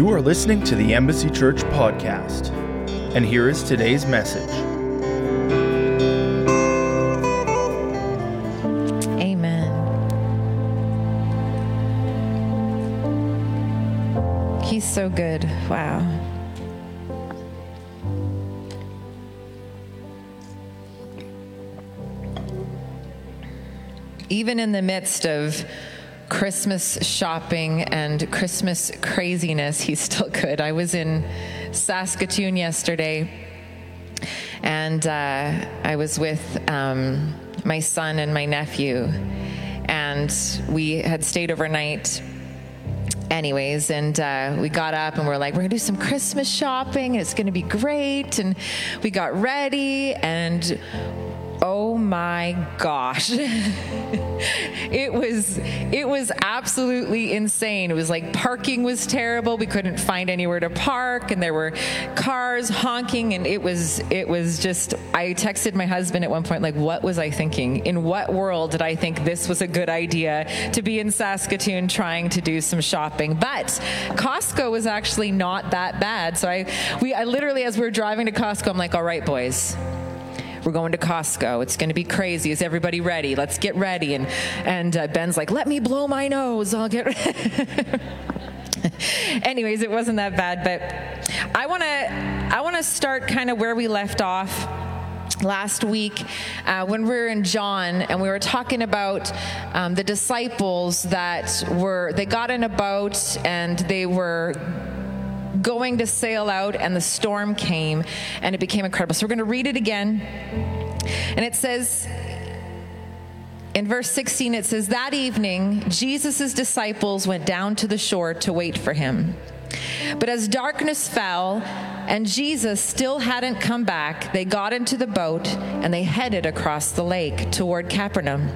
You are listening to the Embassy Church podcast, and here is today's message. Amen. He's so good. Wow. Even in the midst of Christmas shopping and Christmas craziness, he's still good. I was in Saskatoon yesterday and uh, I was with um, my son and my nephew, and we had stayed overnight. Anyways, and uh, we got up and we're like, we're gonna do some Christmas shopping, it's gonna be great. And we got ready, and oh my gosh. It was it was absolutely insane. It was like parking was terrible. We couldn't find anywhere to park and there were cars honking and it was it was just i texted my husband at one point like what was i thinking? In what world did i think this was a good idea to be in saskatoon trying to do some shopping? But costco was actually not that bad. So i we i literally as we were driving to costco i'm like all right boys we're going to Costco. It's going to be crazy. Is everybody ready? Let's get ready. And and uh, Ben's like, let me blow my nose. I'll get. Anyways, it wasn't that bad, but I want to I want to start kind of where we left off last week uh, when we were in john and we were talking about um, the disciples that were they got in a boat and they were going to sail out, and the storm came, and it became incredible. So we're going to read it again. And it says, in verse 16, it says, That evening, Jesus' disciples went down to the shore to wait for him. But as darkness fell and Jesus still hadn't come back, they got into the boat and they headed across the lake toward Capernaum.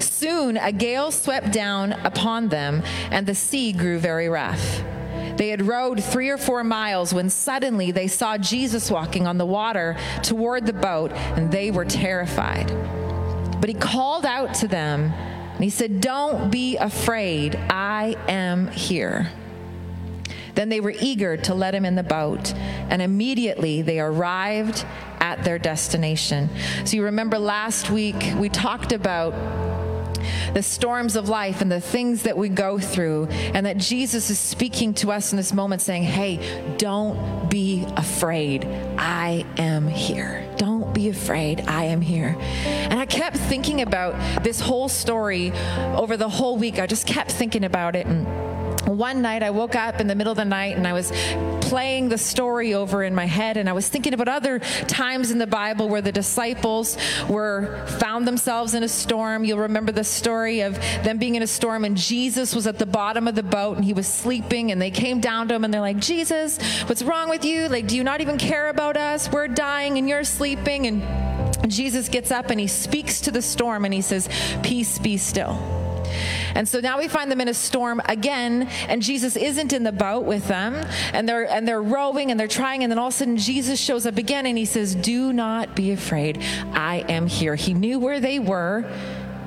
Soon a gale swept down upon them and the sea grew very rough. They had rowed three or four miles when suddenly they saw Jesus walking on the water toward the boat, and they were terrified. But he called out to them, and he said, Don't be afraid, I am here. Then they were eager to let him in the boat, and immediately they arrived at their destination. So you remember last week we talked about the storms of life and the things that we go through, and that Jesus is speaking to us in this moment saying, Hey, don't be afraid. I am here. Don't be afraid. I am here. And I kept thinking about this whole story over the whole week. I just kept thinking about it. And one night I woke up in the middle of the night and I was playing the story over in my head and I was thinking about other times in the Bible where the disciples were found themselves in a storm. You'll remember the story of them being in a storm and Jesus was at the bottom of the boat and he was sleeping and they came down to him and they're like, "Jesus, what's wrong with you? Like do you not even care about us? We're dying and you're sleeping." And Jesus gets up and he speaks to the storm and he says, "Peace be still." And so now we find them in a storm again, and Jesus isn't in the boat with them, and they're and they're rowing and they're trying, and then all of a sudden Jesus shows up again and he says, Do not be afraid. I am here. He knew where they were.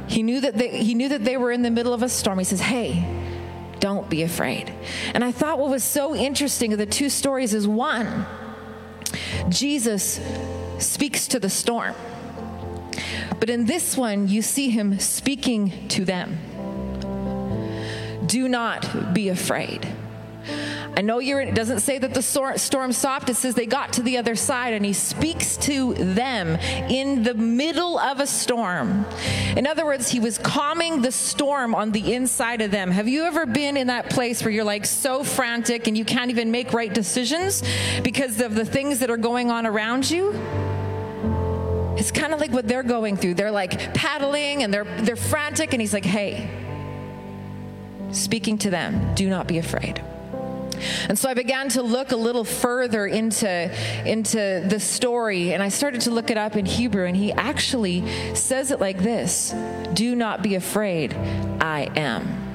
He knew that they, he knew that they were in the middle of a storm. He says, Hey, don't be afraid. And I thought what was so interesting of the two stories is one, Jesus speaks to the storm. But in this one, you see him speaking to them. Do not be afraid. I know you're, it doesn't say that the storm stopped. It says they got to the other side and he speaks to them in the middle of a storm. In other words, he was calming the storm on the inside of them. Have you ever been in that place where you're like so frantic and you can't even make right decisions because of the things that are going on around you? It's kind of like what they're going through. They're like paddling and they're they're frantic and he's like, "Hey, speaking to them, do not be afraid." And so I began to look a little further into, into the story, and I started to look it up in Hebrew, and he actually says it like this Do not be afraid, I am.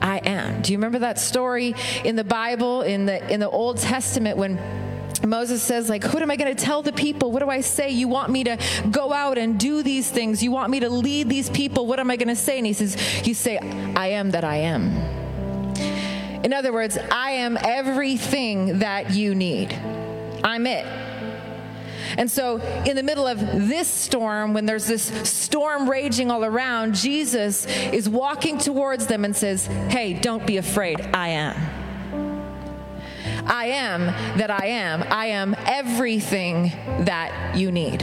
I am. Do you remember that story in the Bible, in the, in the Old Testament, when Moses says, like, what am I going to tell the people? What do I say? You want me to go out and do these things. You want me to lead these people. What am I going to say? And he says, you say, I am that I am. In other words, I am everything that you need. I'm it. And so, in the middle of this storm, when there's this storm raging all around, Jesus is walking towards them and says, Hey, don't be afraid. I am. I am that I am. I am everything that you need.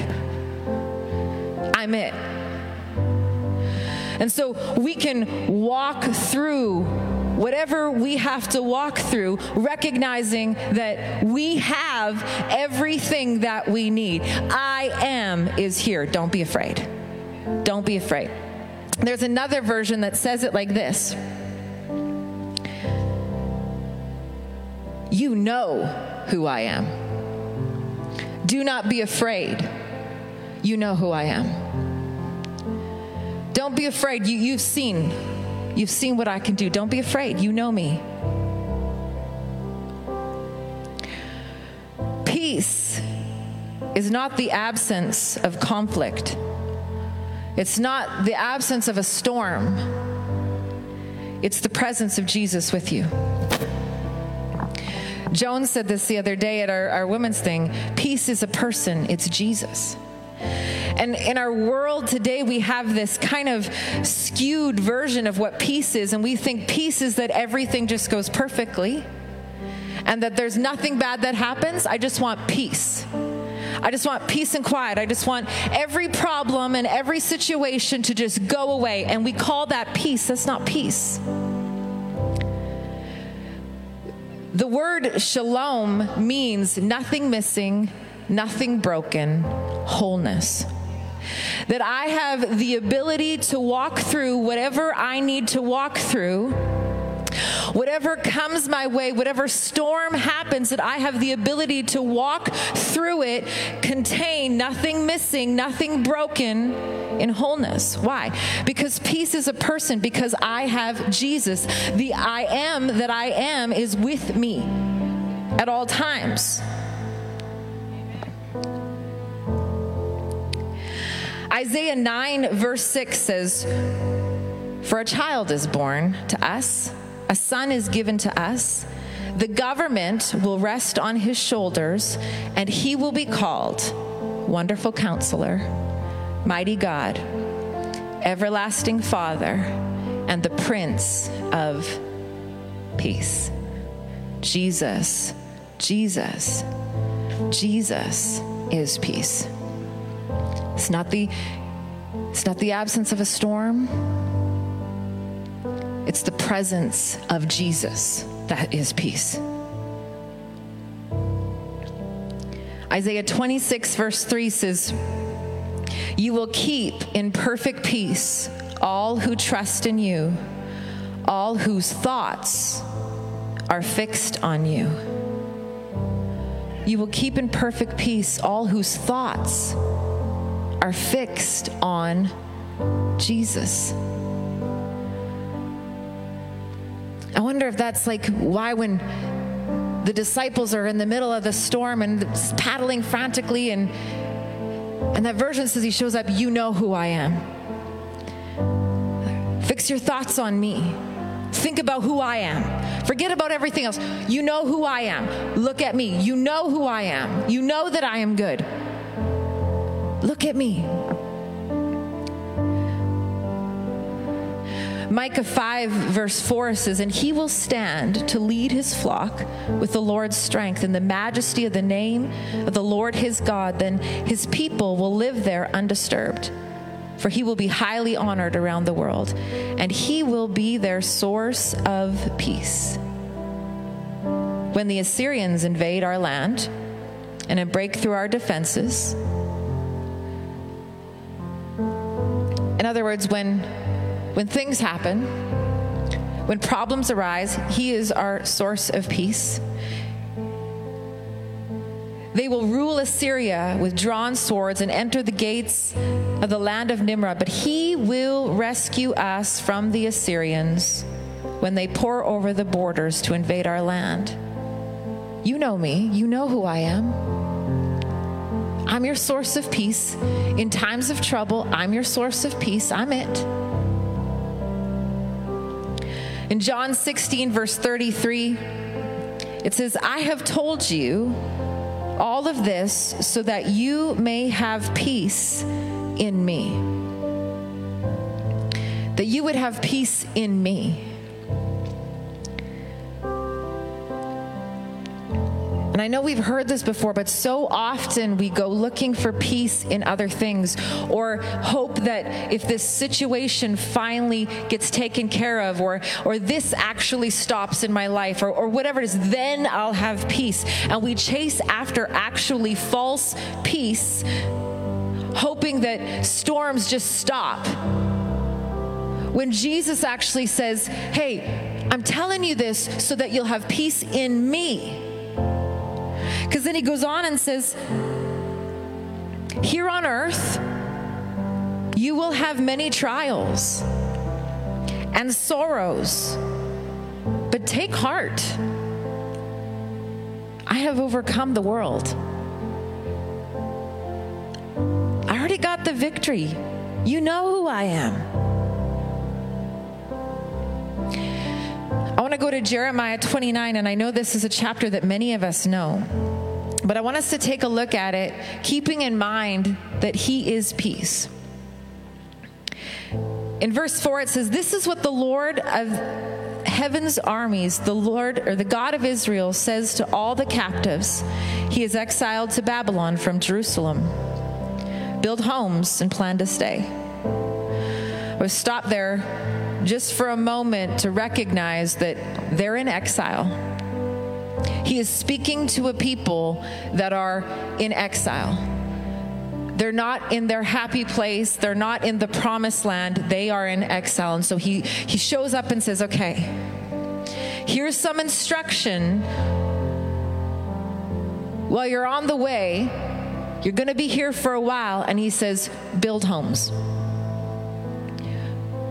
I'm it. And so we can walk through whatever we have to walk through, recognizing that we have everything that we need. I am is here. Don't be afraid. Don't be afraid. There's another version that says it like this You know who I am. Do not be afraid. You know who I am. Don't be afraid. You, you've seen. You've seen what I can do. Don't be afraid. You know me. Peace is not the absence of conflict, it's not the absence of a storm, it's the presence of Jesus with you. Joan said this the other day at our, our women's thing peace is a person, it's Jesus. And in our world today, we have this kind of skewed version of what peace is, and we think peace is that everything just goes perfectly and that there's nothing bad that happens. I just want peace. I just want peace and quiet. I just want every problem and every situation to just go away. And we call that peace. That's not peace. The word shalom means nothing missing, nothing broken, wholeness. That I have the ability to walk through whatever I need to walk through, whatever comes my way, whatever storm happens, that I have the ability to walk through it, contain nothing missing, nothing broken in wholeness. Why? Because peace is a person, because I have Jesus. The I am that I am is with me at all times. Isaiah 9, verse 6 says, For a child is born to us, a son is given to us. The government will rest on his shoulders, and he will be called Wonderful Counselor, Mighty God, Everlasting Father, and the Prince of Peace. Jesus, Jesus, Jesus is peace. It's not the it's not the absence of a storm. It's the presence of Jesus that is peace. Isaiah 26, verse 3 says, You will keep in perfect peace all who trust in you, all whose thoughts are fixed on you. You will keep in perfect peace all whose thoughts are fixed on Jesus. I wonder if that's like why when the disciples are in the middle of the storm and paddling frantically and and that version says he shows up, you know who I am. Fix your thoughts on me. Think about who I am. Forget about everything else. You know who I am. Look at me. You know who I am. You know that I am good. Look at me. Micah 5, verse 4 says, And he will stand to lead his flock with the Lord's strength and the majesty of the name of the Lord his God. Then his people will live there undisturbed, for he will be highly honored around the world, and he will be their source of peace. When the Assyrians invade our land and break through our defenses, In other words, when, when things happen, when problems arise, He is our source of peace. They will rule Assyria with drawn swords and enter the gates of the land of Nimrod, but He will rescue us from the Assyrians when they pour over the borders to invade our land. You know me, you know who I am. I'm your source of peace. In times of trouble, I'm your source of peace. I'm it. In John 16, verse 33, it says, I have told you all of this so that you may have peace in me. That you would have peace in me. And I know we've heard this before, but so often we go looking for peace in other things or hope that if this situation finally gets taken care of or, or this actually stops in my life or, or whatever it is, then I'll have peace. And we chase after actually false peace, hoping that storms just stop. When Jesus actually says, Hey, I'm telling you this so that you'll have peace in me. Because then he goes on and says, Here on earth, you will have many trials and sorrows, but take heart. I have overcome the world. I already got the victory. You know who I am. I want to go to Jeremiah 29, and I know this is a chapter that many of us know. But I want us to take a look at it, keeping in mind that He is peace. In verse 4, it says, This is what the Lord of heaven's armies, the Lord or the God of Israel, says to all the captives he is exiled to Babylon from Jerusalem. Build homes and plan to stay. We'll stop there just for a moment to recognize that they're in exile he is speaking to a people that are in exile. They're not in their happy place. They're not in the promised land. They are in exile. And so he, he shows up and says, Okay, here's some instruction. While you're on the way, you're going to be here for a while. And he says, Build homes.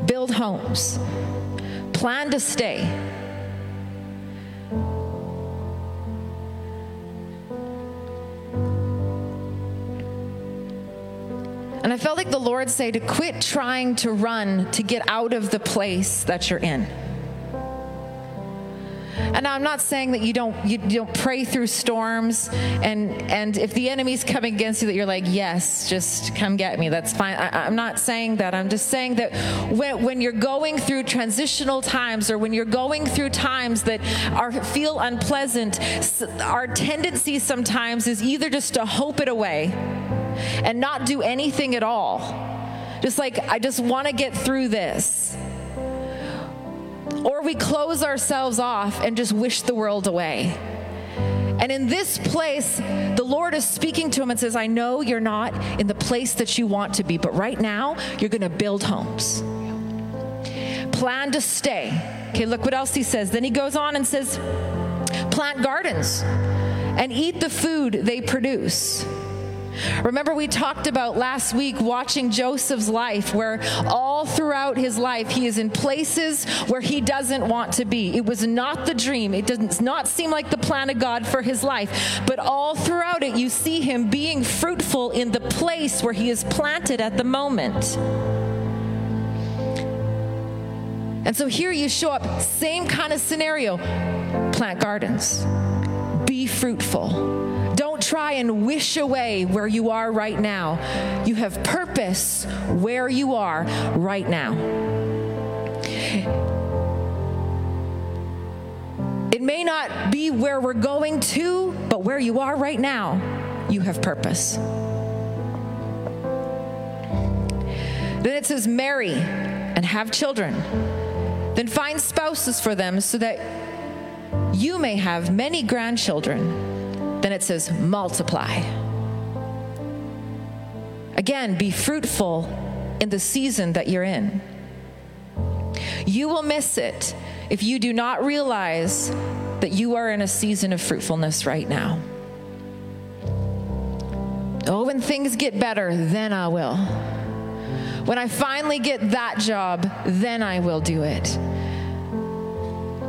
Build homes. Plan to stay. And I felt like the Lord say to quit trying to run to get out of the place that you're in. And I'm not saying that you don't you, don't pray through storms and and if the enemy's coming against you that you're like yes just come get me that's fine I, am not saying that I'm just saying that when, when you're going through transitional times or when you're going through times that are feel unpleasant our tendency sometimes is either just to hope it away and not do anything at all. Just like, I just want to get through this. Or we close ourselves off and just wish the world away. And in this place, the Lord is speaking to him and says, I know you're not in the place that you want to be, but right now, you're going to build homes. Plan to stay. Okay, look what else he says. Then he goes on and says, plant gardens and eat the food they produce. Remember, we talked about last week watching Joseph's life, where all throughout his life he is in places where he doesn't want to be. It was not the dream, it does not seem like the plan of God for his life. But all throughout it, you see him being fruitful in the place where he is planted at the moment. And so here you show up, same kind of scenario plant gardens, be fruitful try and wish away where you are right now. You have purpose where you are right now. It may not be where we're going to, but where you are right now, you have purpose. Then it says, marry and have children. Then find spouses for them so that you may have many grandchildren. Then it says, multiply. Again, be fruitful in the season that you're in. You will miss it if you do not realize that you are in a season of fruitfulness right now. Oh, when things get better, then I will. When I finally get that job, then I will do it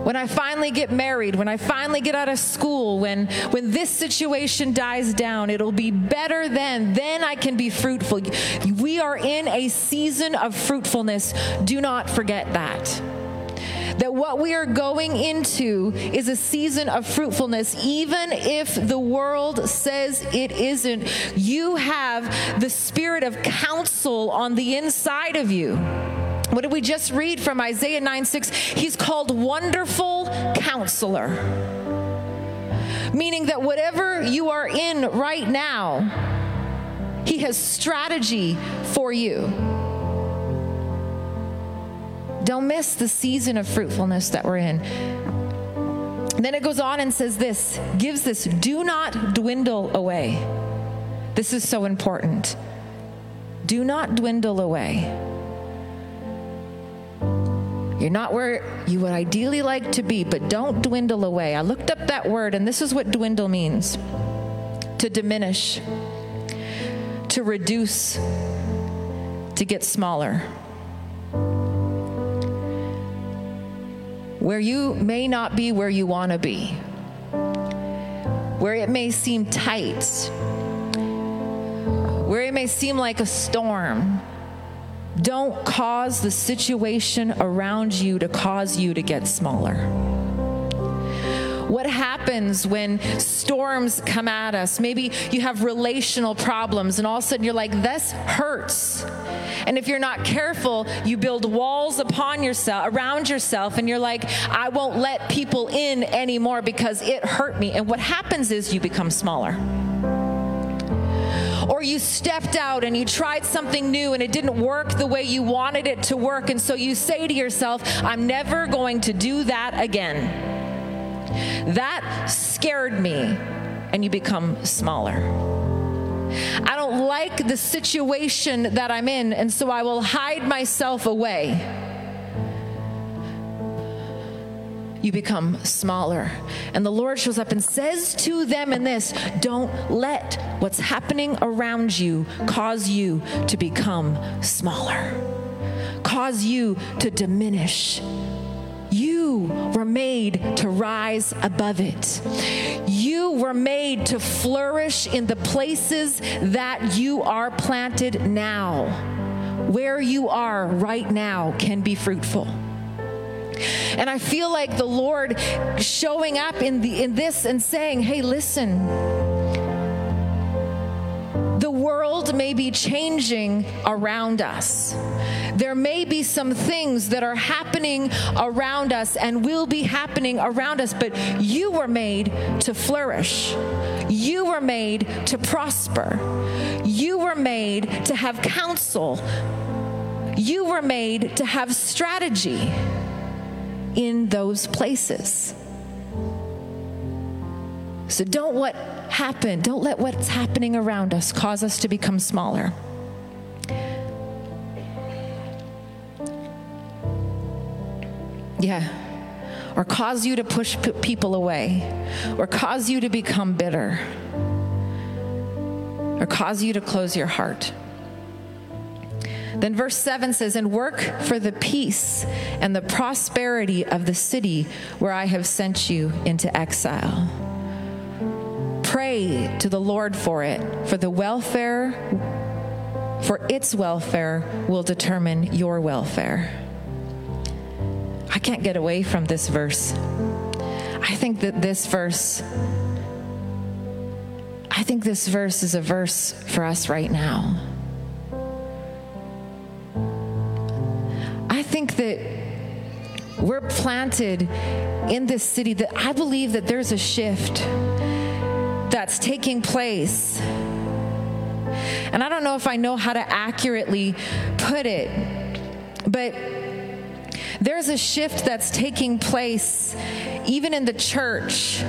when I finally get married, when I finally get out of school, when, when this situation dies down, it'll be better then. Then I can be fruitful. We are in a season of fruitfulness. Do not forget that. that what we are going into is a season of fruitfulness, even if the world says it isn't. You have the spirit of counsel on the inside of you. What did we just read from Isaiah 9 6? He's called Wonderful Counselor. Meaning that whatever you are in right now, He has strategy for you. Don't miss the season of fruitfulness that we're in. Then it goes on and says this gives this do not dwindle away. This is so important. Do not dwindle away. You're not where you would ideally like to be, but don't dwindle away. I looked up that word, and this is what dwindle means to diminish, to reduce, to get smaller. Where you may not be where you want to be, where it may seem tight, where it may seem like a storm don't cause the situation around you to cause you to get smaller. What happens when storms come at us? Maybe you have relational problems, and all of a sudden you're like, this hurts. And if you're not careful, you build walls upon yourself, around yourself, and you're like, I won't let people in anymore because it hurt me. And what happens is you become smaller or you stepped out and you tried something new and it didn't work the way you wanted it to work. And so you say to yourself, I'm never going to do that again. That scared me. And you become smaller. I don't like the situation that I'm in, and so I will hide myself away. You become smaller. And the Lord shows up and says to them in this don't let what's happening around you cause you to become smaller, cause you to diminish. You were made to rise above it. You were made to flourish in the places that you are planted now. Where you are right now can be fruitful. And I feel like the Lord showing up in the in this and saying, "Hey, listen. The world may be changing around us. There may be some things that are happening around us and will be happening around us, but you were made to flourish. You were made to prosper. You were made to have counsel. You were made to have strategy in those places. So don't what happen, don't let what's happening around us cause us to become smaller. Yeah. Or cause you to push people away, or cause you to become bitter, or cause you to close your heart. Then verse 7 says, And work for the peace and the prosperity of the city where I have sent you into exile. Pray to the Lord for it, for the welfare, for its welfare will determine your welfare. I can't get away from this verse. I think that this verse, I think this verse is a verse for us right now. Think that we're planted in this city that I believe that there's a shift that's taking place. And I don't know if I know how to accurately put it, but there's a shift that's taking place even in the church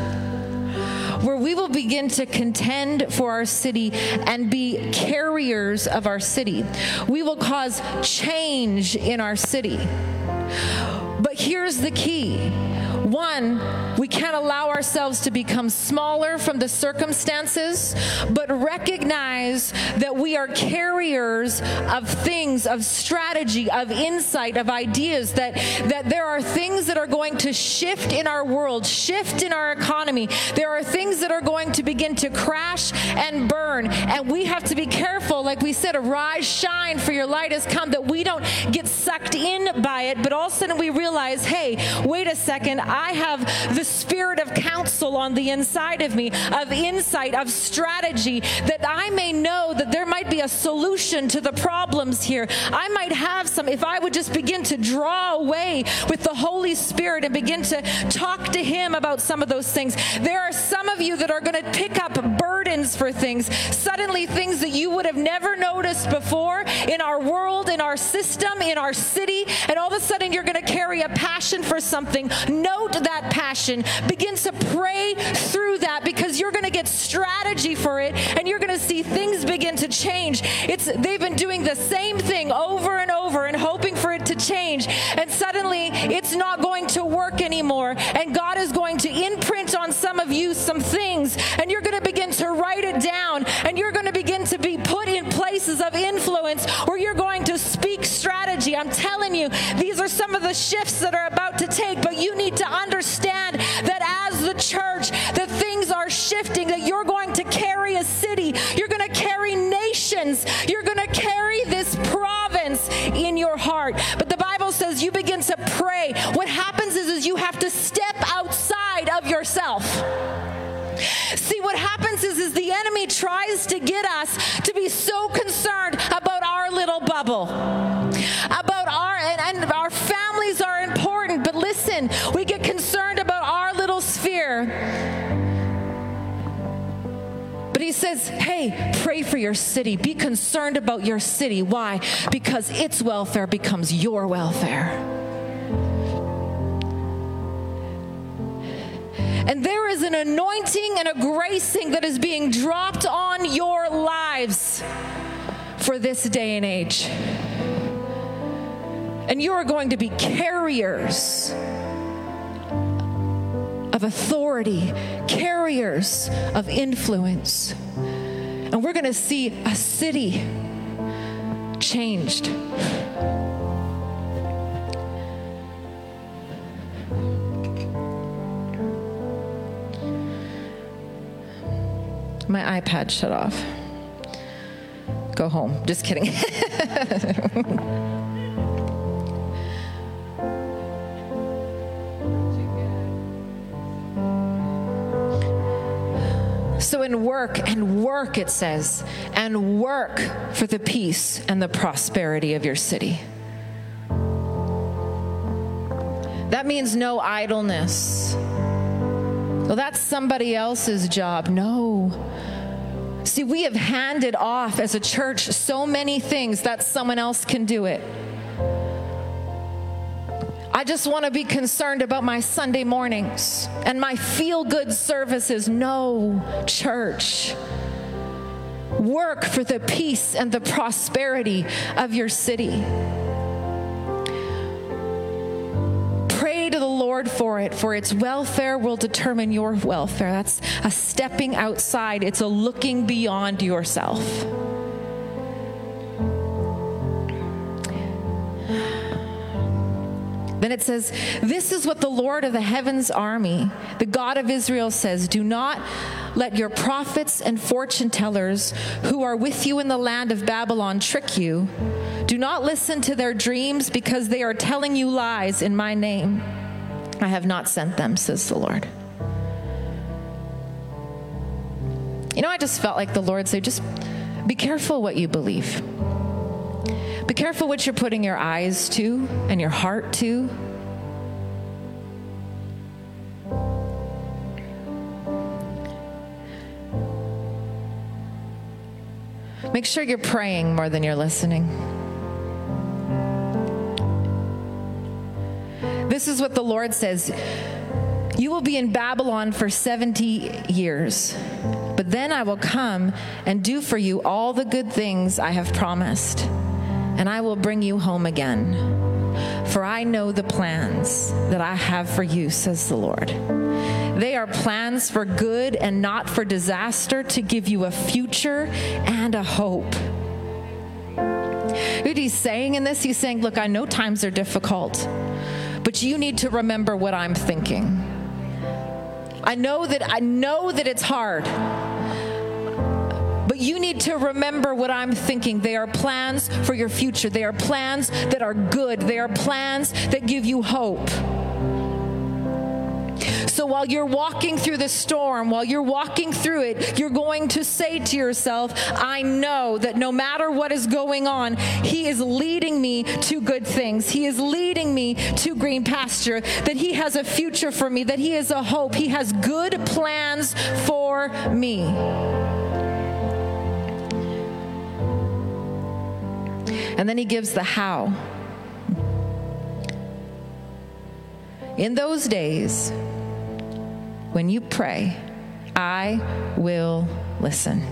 where we will begin to contend for our city and be carriers of our city. We will cause change in our city. But here's the key one, we can't allow ourselves to become smaller from the circumstances, but recognize that we are carriers of things, of strategy, of insight, of ideas, that, that there are things that are going to shift in our world, shift in our economy. There are things that are going to begin to crash and burn. And we have to be careful, like we said, arise, shine, for your light has come, that we don't get sucked in by it, but all of a sudden we realize, hey, wait a second, I have the spirit of counsel on the inside of me, of insight, of strategy, that I may know that there might be a solution to the problems here. I might have some, if I would just begin to draw away with the Holy Spirit and begin to talk to Him about some of those things. There are some of you that are going to pick up burdens for things, suddenly things that you would have never noticed before in our world, in our system, in our city, and all of a sudden you're going to carry a passion for something. Note that passion. Begin to pray through that because you're going to get strategy for it and you're going to see things begin to change. It's they've been doing the same thing over and over and hoping for it to change and suddenly it's not going to work anymore and God is going to imprint on some of you some things and you're going to begin to write it down and you're going to begin to be put in places of influence where you're going to speak strategy. I'm telling you, these are some of the shifts that are about to take, but you need to understand that as the church, that are shifting, that you're going to carry a city, you're going to carry nations, you're going to carry this province in your heart. But the Bible says you begin to pray. What happens is, is you have to step outside of yourself. See, what happens is, is the enemy tries to get us to be so concerned about our little bubble, about our, and, and our families are important, but listen, we get concerned about our little sphere. He says, hey, pray for your city. Be concerned about your city. Why? Because its welfare becomes your welfare. And there is an anointing and a gracing that is being dropped on your lives for this day and age. And you are going to be carriers of authority, carriers of influence. And we're going to see a city changed. My iPad shut off. Go home. Just kidding. In work and work, it says, and work for the peace and the prosperity of your city. That means no idleness. Well, that's somebody else's job. No. See, we have handed off as a church so many things that someone else can do it. I just want to be concerned about my Sunday mornings and my feel good services. No, church. Work for the peace and the prosperity of your city. Pray to the Lord for it, for its welfare will determine your welfare. That's a stepping outside, it's a looking beyond yourself. Then it says, This is what the Lord of the heavens army, the God of Israel says Do not let your prophets and fortune tellers who are with you in the land of Babylon trick you. Do not listen to their dreams because they are telling you lies in my name. I have not sent them, says the Lord. You know, I just felt like the Lord said, just be careful what you believe. Be careful what you're putting your eyes to and your heart to. Make sure you're praying more than you're listening. This is what the Lord says You will be in Babylon for 70 years, but then I will come and do for you all the good things I have promised, and I will bring you home again. For I know the plans that I have for you, says the Lord. They are plans for good and not for disaster, to give you a future and a hope. What he's saying in this, he's saying, Look, I know times are difficult, but you need to remember what I'm thinking. I know that I know that it's hard. But you need to remember what I'm thinking. They are plans for your future. They are plans that are good. They are plans that give you hope. So while you're walking through the storm, while you're walking through it, you're going to say to yourself, I know that no matter what is going on, He is leading me to good things. He is leading me to green pasture, that He has a future for me, that He is a hope. He has good plans for me. And then he gives the how. In those days, when you pray, I will listen.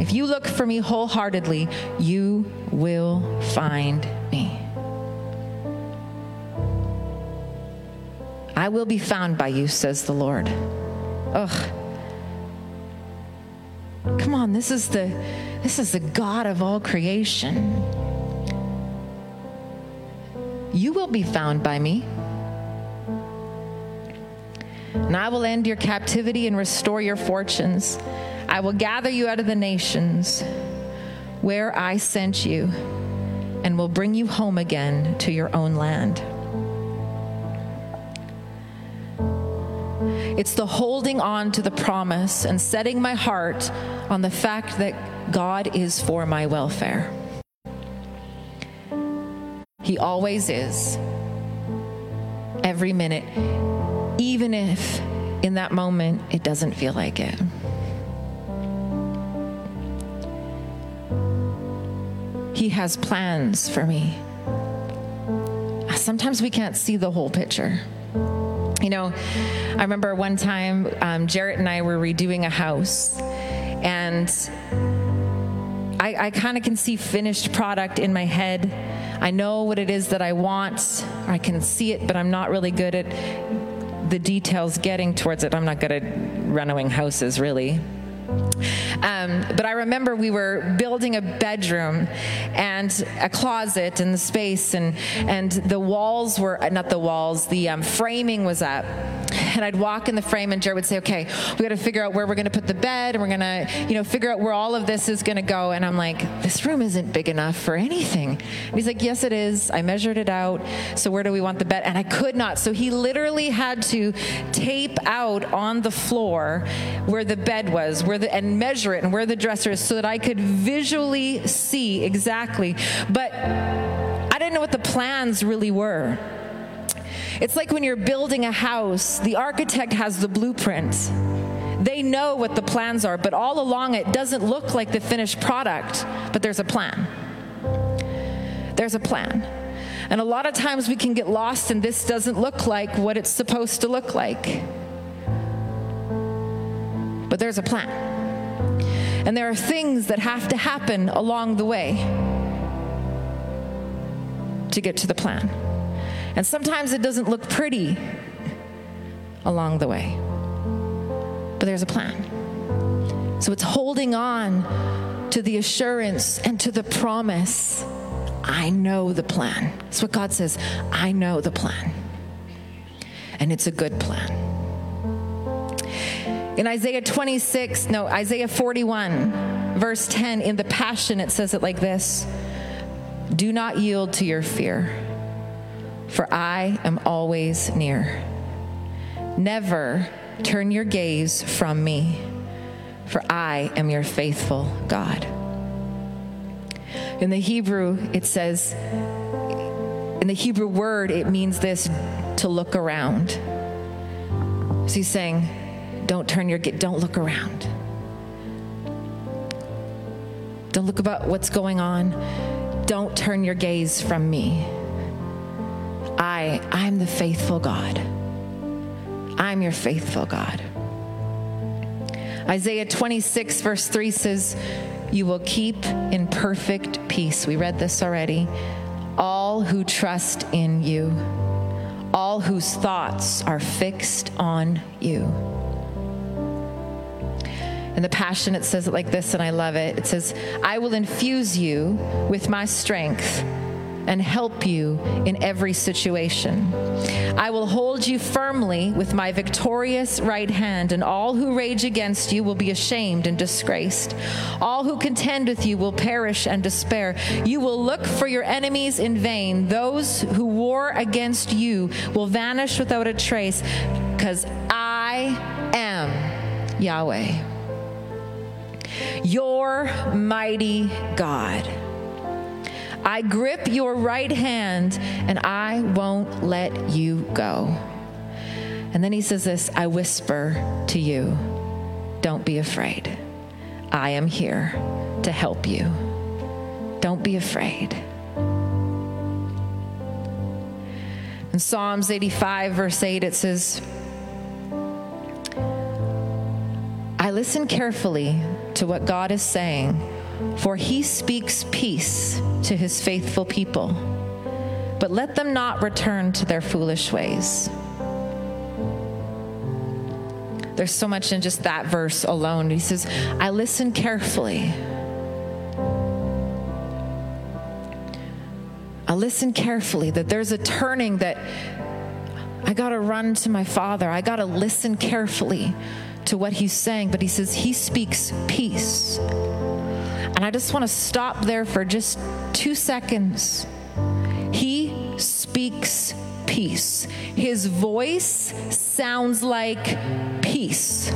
If you look for me wholeheartedly, you will find me. I will be found by you, says the Lord. Ugh. Come on, this is the this is the God of all creation. You will be found by me. And I will end your captivity and restore your fortunes. I will gather you out of the nations where I sent you and will bring you home again to your own land. It's the holding on to the promise and setting my heart on the fact that God is for my welfare. He always is. Every minute, even if in that moment it doesn't feel like it. He has plans for me. Sometimes we can't see the whole picture. You know, I remember one time um, Jarrett and I were redoing a house, and I, I kind of can see finished product in my head. I know what it is that I want. I can see it, but I'm not really good at the details getting towards it. I'm not good at renovating houses, really. Um, but I remember we were building a bedroom and a closet and the space, and and the walls were not the walls. The um, framing was up, and I'd walk in the frame, and Jared would say, "Okay, we got to figure out where we're going to put the bed, and we're going to, you know, figure out where all of this is going to go." And I'm like, "This room isn't big enough for anything." And he's like, "Yes, it is. I measured it out. So where do we want the bed?" And I could not. So he literally had to tape out on the floor where the bed was, where the and measure it and where the dresser is, so that I could visually see exactly. But I didn't know what the plans really were. It's like when you're building a house, the architect has the blueprint. They know what the plans are, but all along it doesn't look like the finished product, but there's a plan. There's a plan. And a lot of times we can get lost and this doesn't look like what it's supposed to look like. But there's a plan. And there are things that have to happen along the way to get to the plan. And sometimes it doesn't look pretty along the way, but there's a plan. So it's holding on to the assurance and to the promise. I know the plan. That's what God says. I know the plan. And it's a good plan. In Isaiah 26, no, Isaiah 41, verse 10, in the Passion, it says it like this Do not yield to your fear for I am always near. Never turn your gaze from me, for I am your faithful God. In the Hebrew, it says, in the Hebrew word, it means this to look around. So he's saying, don't turn your, don't look around. Don't look about what's going on. Don't turn your gaze from me. I, I'm the faithful God. I'm your faithful God. Isaiah 26, verse 3 says, You will keep in perfect peace. We read this already. All who trust in you, all whose thoughts are fixed on you. In the Passion, it says it like this, and I love it. It says, I will infuse you with my strength and help you in every situation. I will hold you firmly with my victorious right hand, and all who rage against you will be ashamed and disgraced. All who contend with you will perish and despair. You will look for your enemies in vain. Those who war against you will vanish without a trace, because I am Yahweh, your mighty God. I grip your right hand and I won't let you go. And then he says this I whisper to you, don't be afraid. I am here to help you. Don't be afraid. In Psalms 85, verse 8, it says, I listen carefully to what God is saying, for he speaks peace to his faithful people. But let them not return to their foolish ways. There's so much in just that verse alone. He says, I listen carefully. I listen carefully that there's a turning that I got to run to my father. I got to listen carefully to what he's saying. But he says, He speaks peace. And I just want to stop there for just two seconds. He speaks peace. His voice sounds like peace.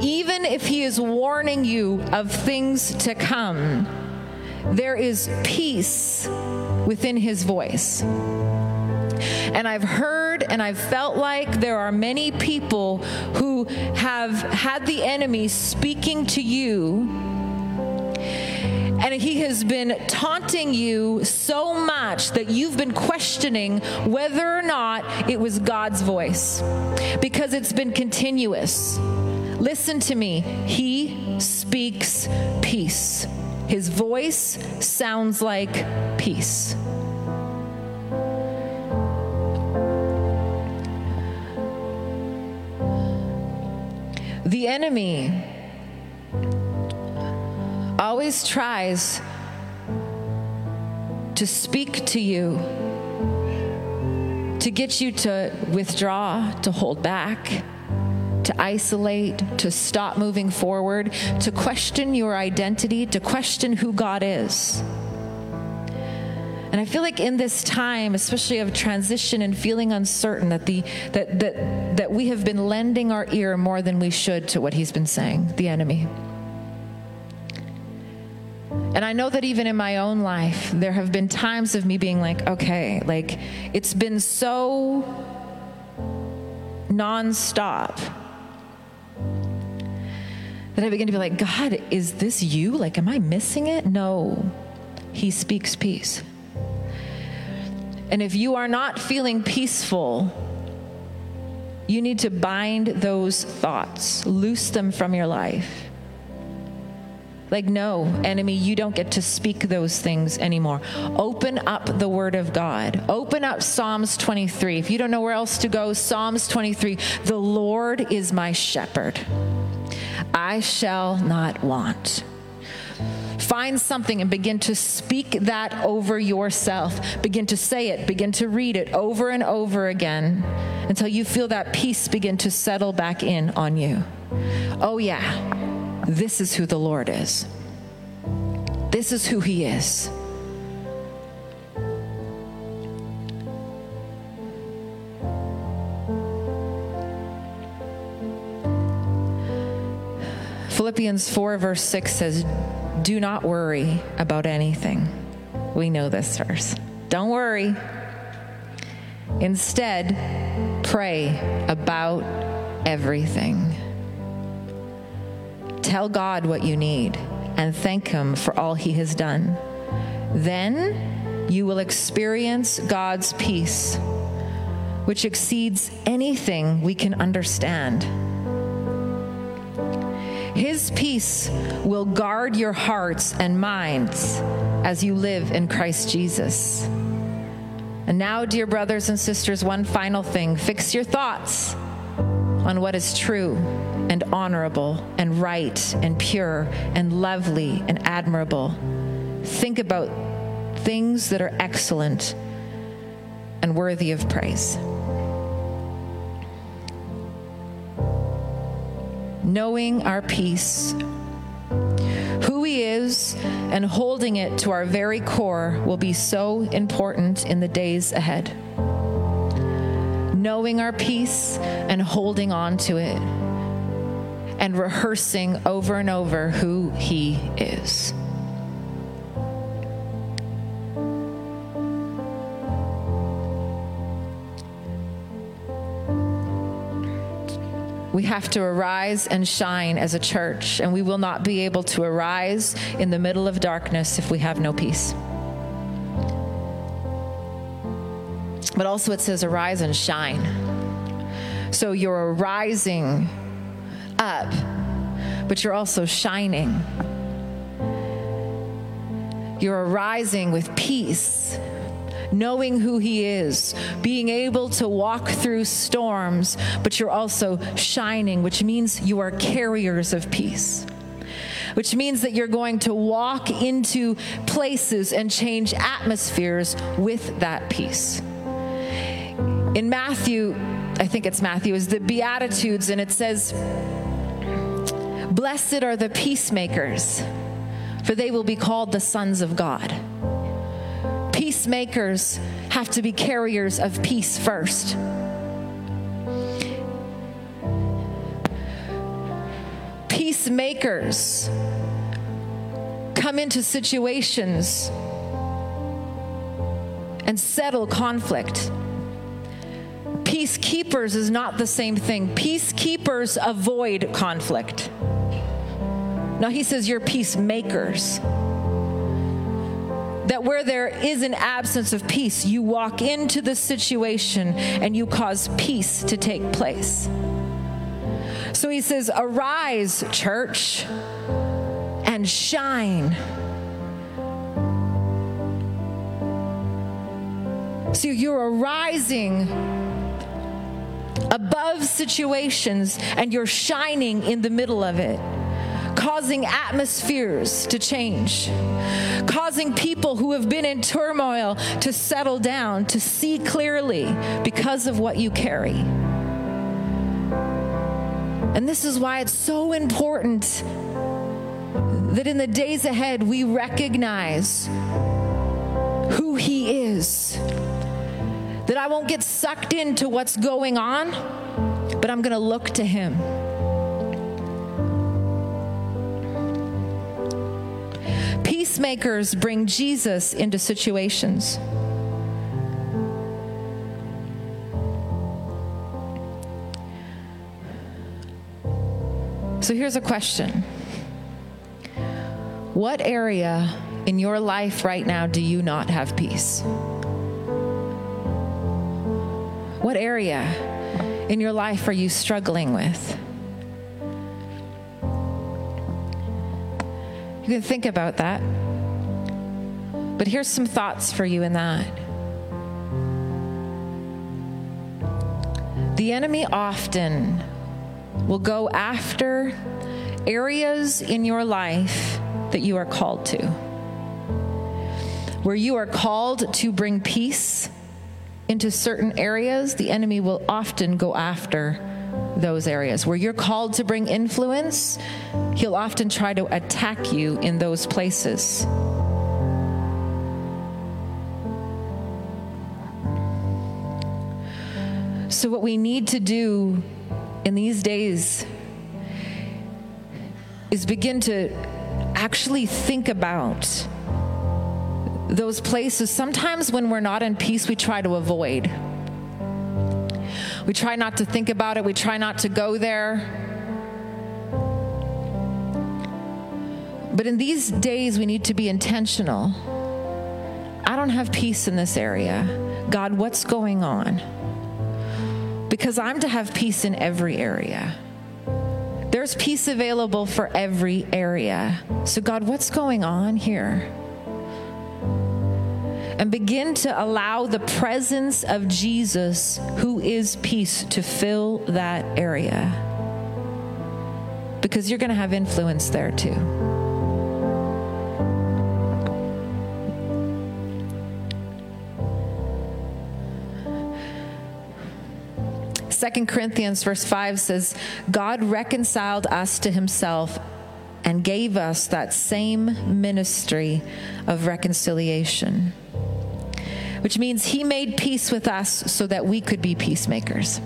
Even if he is warning you of things to come, there is peace within his voice. And I've heard and I've felt like there are many people who have had the enemy speaking to you. And he has been taunting you so much that you've been questioning whether or not it was God's voice because it's been continuous. Listen to me. He speaks peace. His voice sounds like peace. The enemy always tries to speak to you, to get you to withdraw, to hold back, to isolate, to stop moving forward, to question your identity, to question who God is. And I feel like in this time, especially of transition and feeling uncertain, that the that that that we have been lending our ear more than we should to what he's been saying, the enemy. And I know that even in my own life, there have been times of me being like, okay, like it's been so nonstop that I begin to be like, God, is this you? Like, am I missing it? No. He speaks peace. And if you are not feeling peaceful, you need to bind those thoughts, loose them from your life. Like, no, enemy, you don't get to speak those things anymore. Open up the Word of God. Open up Psalms 23. If you don't know where else to go, Psalms 23. The Lord is my shepherd, I shall not want. Find something and begin to speak that over yourself. Begin to say it, begin to read it over and over again until you feel that peace begin to settle back in on you. Oh, yeah this is who the Lord is. This is who He is. Philippians 4, verse 6 says, Do not worry about anything. We know this verse. Don't worry. Instead, pray about everything. Tell God what you need and thank Him for all He has done. Then you will experience God's peace, which exceeds anything we can understand. His peace will guard your hearts and minds as you live in Christ Jesus. And now, dear brothers and sisters, one final thing fix your thoughts on what is true and honorable and right and pure and lovely and admirable. Think about things that are excellent and worthy of praise. Knowing our peace, who He is, and holding it to our very core will be so important in the days ahead. Knowing our peace and holding on to it, and rehearsing over and over who He is. We have to arise and shine as a church, and we will not be able to arise in the middle of darkness if we have no peace. But also, it says, arise and shine. So you're arising up, but you're also shining. You're arising with peace knowing who He is, being able to walk through storms, but you're also shining, which means you are carriers of peace. Which means that you're going to walk into places and change atmospheres with that peace. In Matthew, I think it's Matthew, is the Beatitudes, and it says, Blessed are the peacemakers, for they will be called the sons of God peacemakers have to be carriers of peace first. Peacemakers come into situations and settle conflict. Peacekeepers is not the same thing. Peacekeepers avoid conflict. Now, he says you're peacemakers that where there is an absence of peace, you walk into the situation and you cause peace to take place. So he says, Arise, church, and shine. So you're arising above situations and you're shining in the middle of it causing atmospheres to change, causing people who have been in turmoil to settle down, to see clearly because of what you carry. And this is why it's so important that in the days ahead we recognize who He is. That I won't get sucked into what's going on, but I'm going to look to Him. Peacemakers bring Jesus into situations. So here's a question What area in your life right now do you not have peace? What area in your life are you struggling with? You can think about that. But here's some thoughts for you in that. The enemy often will go after areas in your life that you are called to. Where you are called to bring peace into certain areas, the enemy will often go after those areas. Where you're called to bring influence, he'll often try to attack you in those places. So, what we need to do in these days is begin to actually think about those places. Sometimes when we're not in peace, we try to avoid. We try not to think about it, we try not to go there. But in these days, we need to be intentional. I don't have peace in this area. God, what's going on? Because I'm to have peace in every area. There's peace available for every area. So, God, what's going on here? and begin to allow the presence of Jesus, who is peace, to fill that area. Because you're going to have influence there too. Second Corinthians verse 5 says, God reconciled us to himself and gave us that same ministry of reconciliation which means he made peace with us so that we could be peacemakers.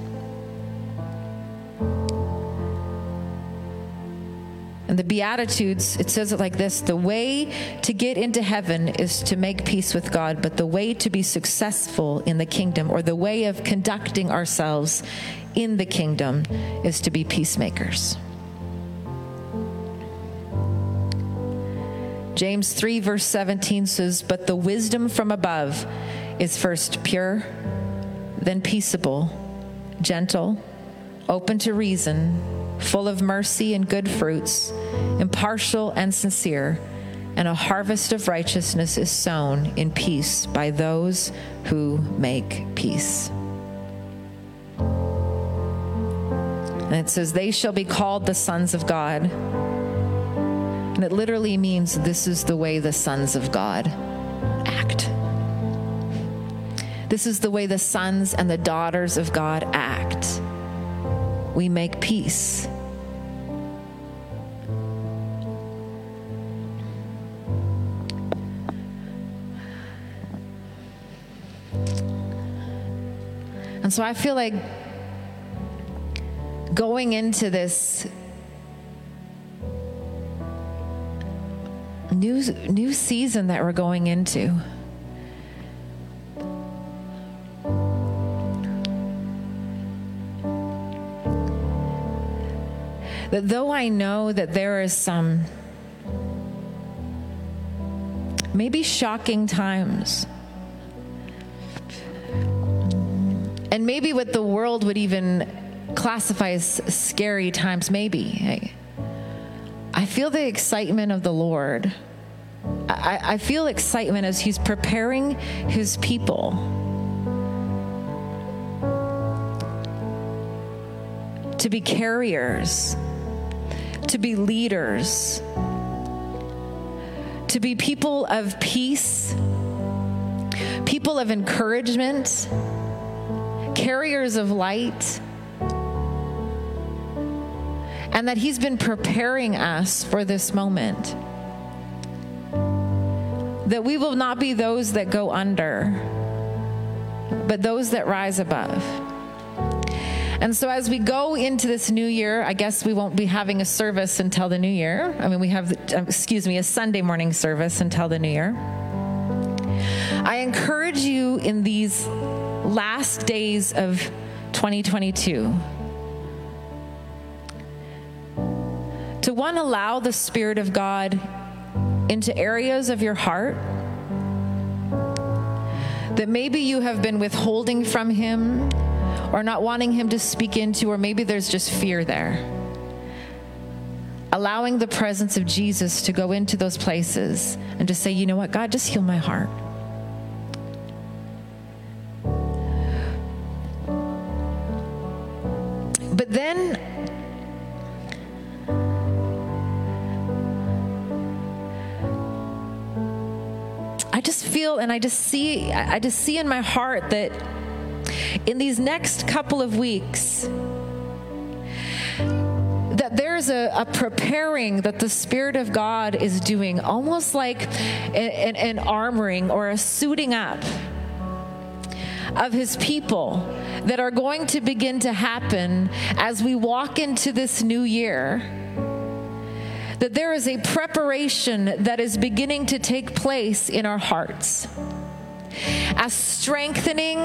And the Beatitudes, it says it like this The way to get into heaven is to make peace with God, but the way to be successful in the kingdom, or the way of conducting ourselves in the kingdom, is to be peacemakers. James 3, verse 17 says, But the wisdom from above is first pure, then peaceable, gentle, open to reason full of mercy and good fruits, impartial and sincere, and a harvest of righteousness is sown in peace by those who make peace. And it says, They shall be called the sons of God. And it literally means this is the way the sons of God act. This is the way the sons and the daughters of God act we make peace. And so I feel like going into this new new season that we're going into that though I know that there is some maybe shocking times, and maybe what the world would even classify as scary times, maybe. I, feel the excitement of the Lord. I, I feel excitement as He's preparing His people. To be carriers to be leaders, to be people of peace, people of encouragement, carriers of light. And that He's been preparing us for this moment. That we will not be those that go under, but those that rise above. And so as we go into this new year, I guess we won't be having a service until the new year. I mean, we have, uh, excuse me, a Sunday morning service until the new year. I encourage you in these last days of 2022 to one, allow the Spirit of God into areas of your heart that maybe you have been withholding from Him or not wanting Him to speak into, or maybe there's just fear there. Allowing the presence of Jesus to go into those places and to say, you know what, God, just heal my heart. But then I just feel and I just see I just see in my heart that in these next couple of weeks that there's a, a, preparing that the Spirit of God is doing, almost like an, an armoring or a suiting up of His people that are going to begin to happen as we walk into this new year. That there is a preparation that is beginning to take place in our hearts a strengthening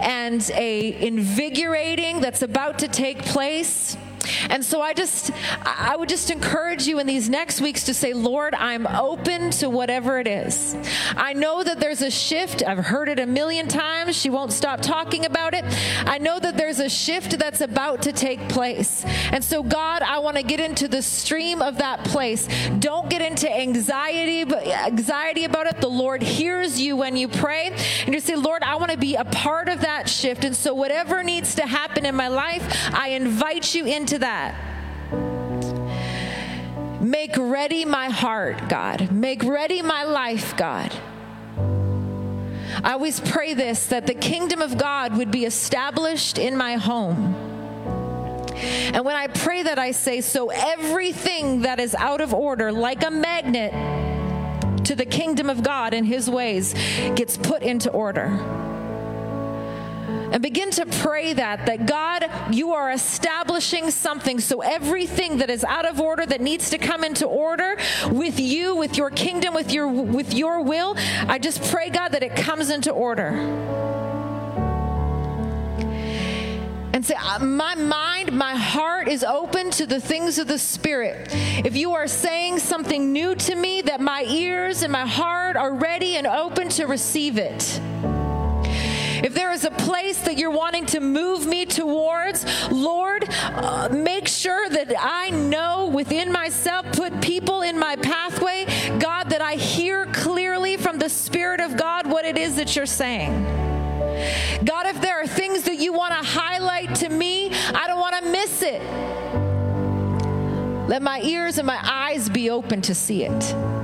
and a invigorating that's about to take place and so I just, I would just encourage you in these next weeks to say, Lord, I'm open to whatever it is. I know that there's a shift. I've heard it a million times. She won't stop talking about it. I know that there's a shift that's about to take place. And so, God, I want to get into the stream of that place. Don't get into anxiety, but anxiety about it. The Lord hears you when you pray. And you say, Lord, I want to be a part of that shift. And so, whatever needs to happen in my life, I invite you into that. Make ready my heart, God. Make ready my life, God. I always pray this that the kingdom of God would be established in my home And when I pray that, I say, so everything that is out of order, like a magnet to the kingdom of God and his ways, gets put into order and begin to pray that that God you are establishing something so everything that is out of order that needs to come into order with you with your kingdom with your with your will I just pray God that it comes into order and say, uh, My mind, my heart is open to the things of the Spirit. If you are saying something new to me, that my ears and my heart are ready and open to receive it. If there is a place that you're wanting to move me towards, Lord, uh, make sure that I know within myself, put people in my pathway, God, that I hear clearly from the Spirit of God what it is that you're saying. God, if there are things that you want to highlight to me, I don't want to miss it. Let my ears and my eyes be open to see it.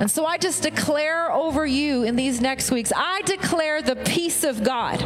And so I just declare over you in these next weeks, I declare the peace of God.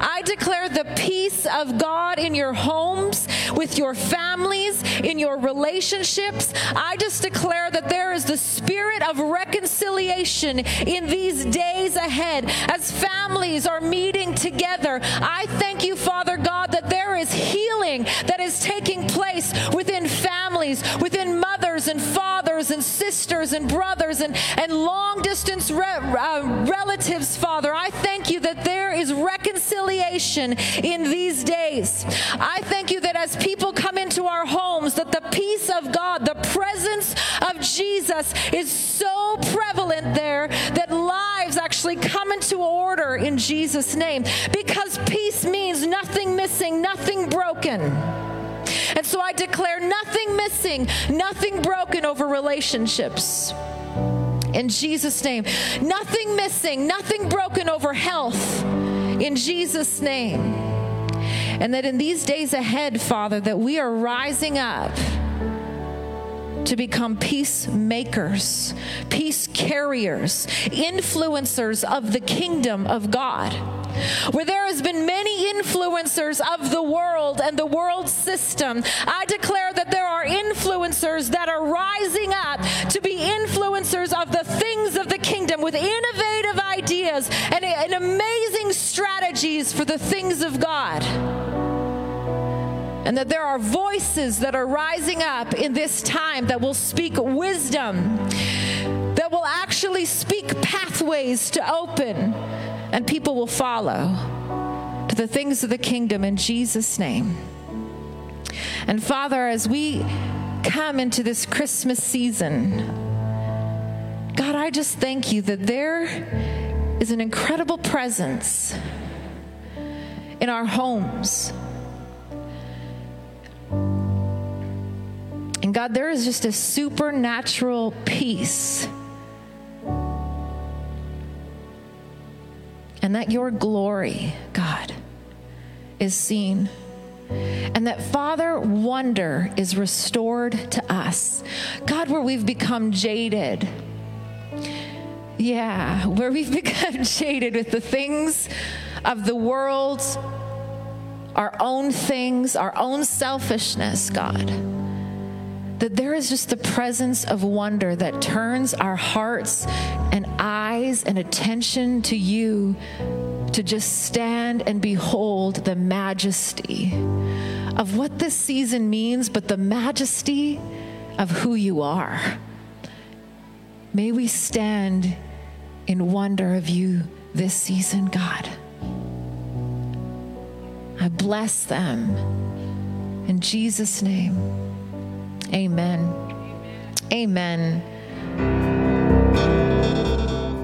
I declare the peace of God in your homes, with your families, in your relationships. I just declare that there is the spirit of reconciliation in these days ahead as families are meeting together. I thank you, Father God, that there is healing that is taking place within families, within mothers and fathers and sisters and brothers and, and long distance re- uh, relatives, Father. I thank you that there is reconciliation in these days. I thank you that as people come into our homes, that the peace of God, the presence of Jesus is so prevalent there that lives actually come into order in Jesus' name because peace means nothing missing, nothing broken. And so I declare nothing missing, nothing broken over relationships. In Jesus' name. Nothing missing, nothing broken over health. In Jesus' name. And that in these days ahead, Father, that we are rising up to become peacemakers, peace carriers, influencers of the kingdom of God. Where there has been many influencers of the world and the world system, I declare that there are influencers that are rising up to be influencers of the things of the kingdom with innovative ideas and, and amazing strategies for the things of God and that there are voices that are rising up in this time that will speak wisdom, that will actually speak pathways to open, and people will follow to the things of the kingdom in Jesus' name. And Father, as we come into this Christmas season, God, I just thank you that there is an incredible presence in our homes And God, there is just a supernatural peace. And that your glory, God, is seen. And that, Father, wonder is restored to us. God, where we've become jaded. Yeah, where we've become jaded with the things of the world, our own things, our own selfishness, God that there is just the presence of wonder that turns our hearts and eyes and attention to you to just stand and behold the majesty of what this season means, but the majesty of who you are. May we stand in wonder of you this season, God. I bless them in Jesus' name. Amen. Amen.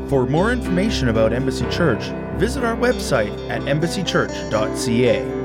For more information about Embassy Church, visit our website at embassychurch.ca.